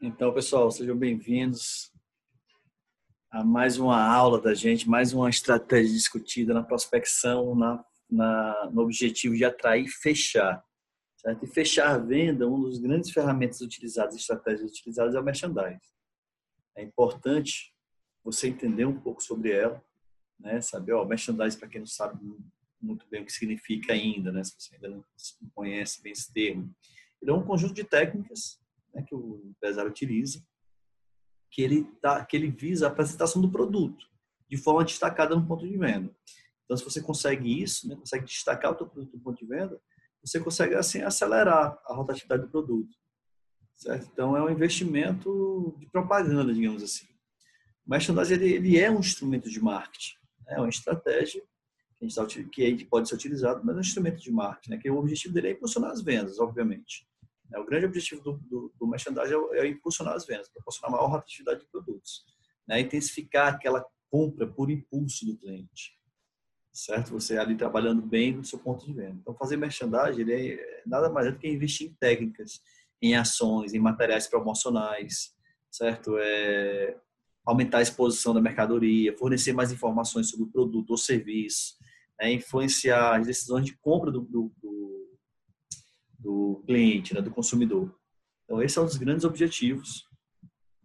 Então, pessoal, sejam bem-vindos a mais uma aula da gente, mais uma estratégia discutida na prospecção, na, na no objetivo de atrair e fechar. Certo? E fechar a venda, um dos grandes ferramentas utilizadas, estratégias utilizadas é o merchandising. É importante você entender um pouco sobre ela, né? Saber, ó, merchandising, para quem não sabe muito bem o que significa ainda, né? Se você ainda não conhece bem esse termo, ele é um conjunto de técnicas né, que o empresário utiliza, que ele, tá, que ele visa a apresentação do produto de forma destacada no ponto de venda. Então, se você consegue isso, né, consegue destacar o seu produto no ponto de venda, você consegue assim acelerar a rotatividade do produto, certo? Então, é um investimento de propaganda, digamos assim. O merchandising ele, ele é um instrumento de marketing, né? é uma estratégia que, a gente tá, pode ser utilizado, mas é um instrumento de marketing, né? que o objetivo dele é impulsionar as vendas, obviamente. Né? O grande objetivo do, do, do merchandising é, é, impulsionar as vendas, proporcionar maior rotatividade de produtos, né? intensificar aquela compra por impulso do cliente, certo? Você ali trabalhando bem no seu ponto de venda. Então, fazer merchandising ele é nada mais é do que investir em técnicas, em ações, em materiais promocionais, certo? É aumentar a exposição da mercadoria, fornecer mais informações sobre o produto ou serviço, né? influenciar as decisões de compra do, do, do cliente, né, do consumidor. Então, esse é um dos grandes objetivos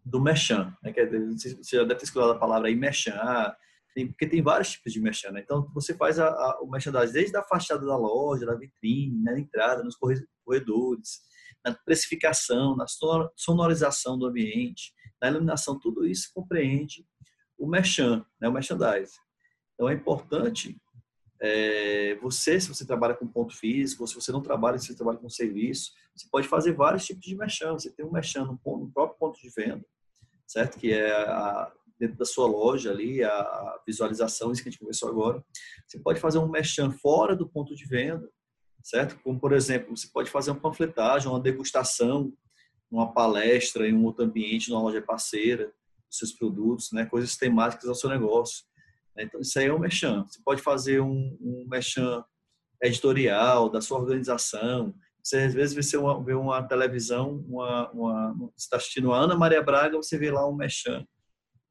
do merchan. Né, que é, você já deve ter escutado a palavra aí, merchan, tem, porque tem vários tipos de merchan. Né? Então, você faz a, a, o merchandising desde a fachada da loja, da vitrine, na entrada, nos corredores, na precificação, na sonorização do ambiente, na iluminação, tudo isso compreende o merchan, né, o merchandising. Então, é importante é, você, se você trabalha com ponto físico, ou se você não trabalha, se você trabalha com serviço, você pode fazer vários tipos de merchan. Você tem um merchan no, no próprio ponto de venda, certo? Que é a, dentro da sua loja ali, a visualização, isso que a gente conversou agora. Você pode fazer um merchan fora do ponto de venda, certo? Como, por exemplo, você pode fazer uma panfletagem, uma degustação, uma palestra em um outro ambiente, numa loja parceira, dos seus produtos, né? Coisas temáticas ao seu negócio. Né? Então, isso aí é um merchan. Você pode fazer um, um merchan editorial da sua organização. Você, às vezes, vê uma, vê uma televisão, uma, uma, você está assistindo a Ana Maria Braga, você vê lá um merchan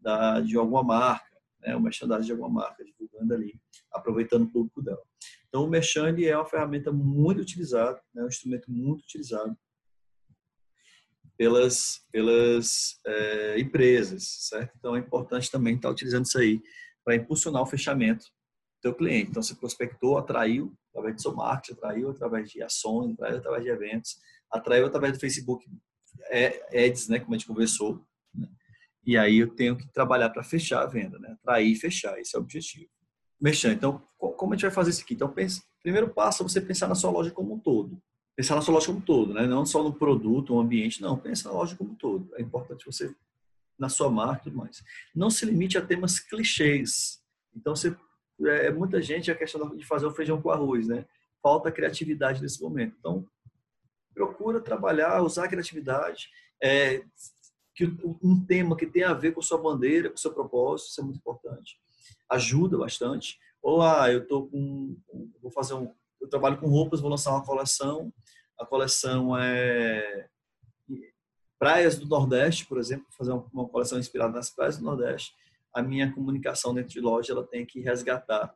da, de alguma marca, né? um merchandising de alguma marca, divulgando ali, aproveitando o público dela. Então, o merchan é uma ferramenta muito utilizada, né? um instrumento muito utilizado pelas, pelas é, empresas, certo? Então, é importante também estar utilizando isso aí para impulsionar o fechamento do teu cliente. Então, você prospectou, atraiu através do seu marketing, atraiu através de ações, atraiu através de eventos, atraiu através do Facebook é, Ads, né, como a gente conversou. Né? E aí eu tenho que trabalhar para fechar a venda, né? atrair e fechar, esse é o objetivo. Mexendo. Então, como a gente vai fazer isso aqui? Então, pense, primeiro passo é você pensar na sua loja como um todo. Pensar na sua loja como um todo, né? não só no produto, no ambiente, não. Pensa na loja como um todo. É importante você na sua marca e tudo mais. Não se limite a temas clichês. Então, você, é, muita gente a questão de fazer o feijão com arroz, né? Falta criatividade nesse momento. Então, procura trabalhar, usar a criatividade. É, que um tema que tem a ver com sua bandeira, com seu propósito, isso é muito importante. Ajuda bastante. Ou ah, eu tô com, vou fazer um, eu trabalho com roupas, vou lançar uma coleção. A coleção é praias do Nordeste, por exemplo, fazer uma coleção inspirada nas praias do Nordeste, a minha comunicação dentro de loja ela tem que resgatar,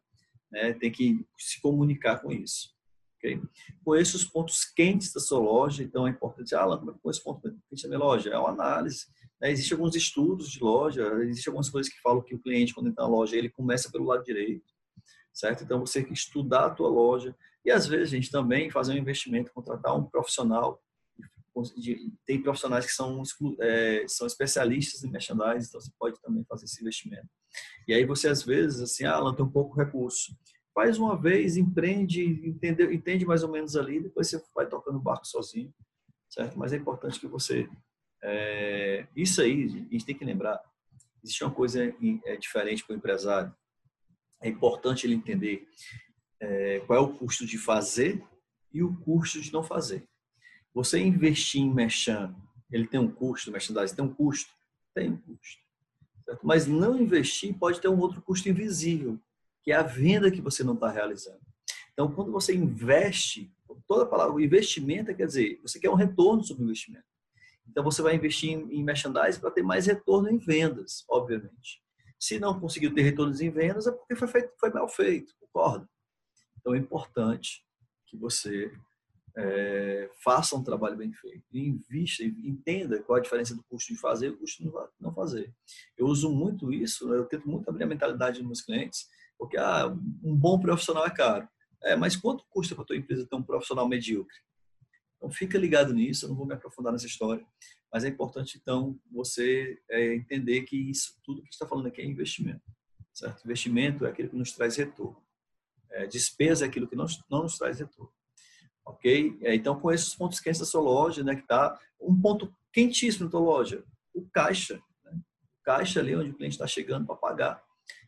né? tem que se comunicar com isso. Okay? Conheça os pontos quentes da sua loja, então é importante, ah, como é que conheço ponto quente da minha loja? É uma análise. Né? Existem alguns estudos de loja, existem algumas coisas que falam que o cliente, quando entra na loja, ele começa pelo lado direito, certo? Então, você tem que estudar a tua loja e, às vezes, a gente também fazer um investimento, contratar um profissional tem profissionais que são, é, são especialistas em merchandising, então você pode também fazer esse investimento. E aí você, às vezes, assim, ah, Alan, tem um pouco recurso. Faz uma vez, empreende, entende, entende mais ou menos ali, depois você vai tocando o barco sozinho, certo? Mas é importante que você... É, isso aí, a gente tem que lembrar, existe uma coisa é, diferente para o empresário. É importante ele entender é, qual é o custo de fazer e o custo de não fazer. Você investir em merchan, ele tem um custo, merchandising tem um custo? Tem um custo. Certo? Mas não investir pode ter um outro custo invisível, que é a venda que você não está realizando. Então, quando você investe, toda a palavra, investimento quer dizer, você quer um retorno sobre o investimento. Então você vai investir em, merchandising para ter mais retorno em vendas, obviamente. Se não conseguiu ter retornos em vendas, é porque foi, feito, foi mal feito, concorda? Então é importante que você é, faça um trabalho bem feito, invista, entenda qual a diferença do custo de fazer e o custo de não fazer. Eu uso muito isso, eu tento muito abrir a mentalidade dos meus clientes, porque ah, um bom profissional é caro. É, mas quanto custa para a tua empresa ter um profissional medíocre? Então fica ligado nisso, eu não vou me aprofundar nessa história, mas é importante então você é, entender que isso tudo que está falando aqui é investimento, certo? Investimento é aquilo que nos traz retorno, é, despesa é aquilo que não, não nos traz retorno ok? É, então, com esses pontos quentes da sua loja, né, que está um ponto quentíssimo na tua loja, o caixa, né? o caixa ali onde o cliente está chegando para pagar,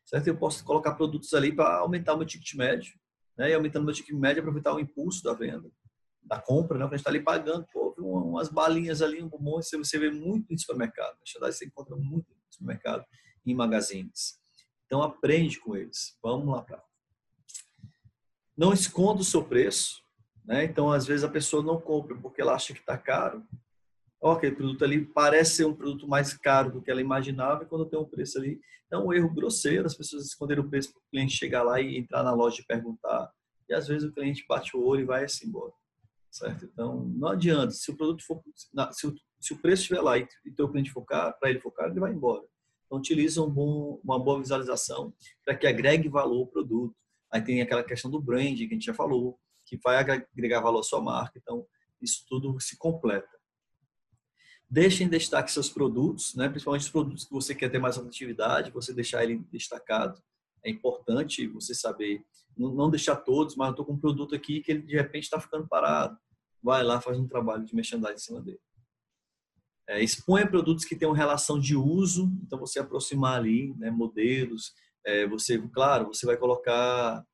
certo? Eu posso colocar produtos ali para aumentar o meu ticket médio, né? E aumentando o meu ticket médio, aproveitar o impulso da venda, da compra, né? O cliente está ali pagando, pô, umas balinhas ali, um bombom, você vê muito em supermercado, você encontra muito em supermercado, em magazines. Então, aprende com eles. Vamos lá para não esconda o seu preço, né? Então, às vezes, a pessoa não compra porque ela acha que está caro. Ó, aquele produto ali parece ser um produto mais caro do que ela imaginava e quando tem um preço ali. Então, um erro grosseiro, as pessoas esconderam o preço para o cliente chegar lá e entrar na loja e perguntar. E às vezes o cliente bate o olho e vai assim embora. Certo? Então, não adianta. Se o produto for, se o, se o preço estiver lá e o teu cliente focar, para ele focar, ele vai embora. Então, utiliza um bom, uma boa visualização para que agregue valor ao produto. Aí tem aquela questão do brand que a gente já falou que vai agregar valor à sua marca. Então, isso tudo se completa. Deixe em destaque seus produtos, né? principalmente os produtos que você quer ter mais atratividade, você deixar ele destacado. É importante você saber, não deixar todos, mas eu estou com um produto aqui que ele de repente está ficando parado. Vai lá, faz um trabalho de merchandising em cima dele. É, exponha produtos que tenham relação de uso, então você aproximar ali né, modelos. É, você, claro, você vai colocar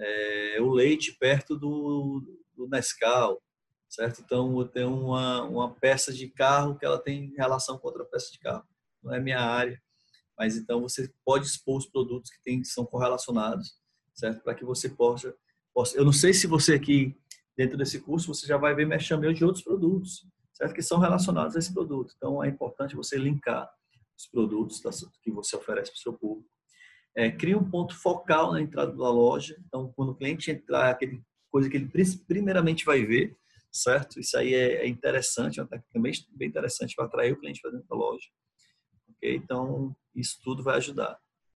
é, o leite perto do, do Nescau, certo? Então, eu tenho uma, uma peça de carro que ela tem relação com outra peça de carro. Não é minha área, mas então você pode expor os produtos que tem, são correlacionados, certo? Para que você possa, possa... Eu não sei se você aqui, dentro desse curso, você já vai ver mexamento de outros produtos, certo? Que são relacionados a esse produto. Então, é importante você linkar os produtos que você oferece para o seu público é, cria um ponto focal na entrada da loja. Então, quando o cliente entrar, aquele coisa que ele primeiramente vai ver, certo? Isso aí é, é interessante, é uma técnica bem, bem interessante para atrair o cliente para dentro da loja. Ok? Então, isso tudo vai ajudar.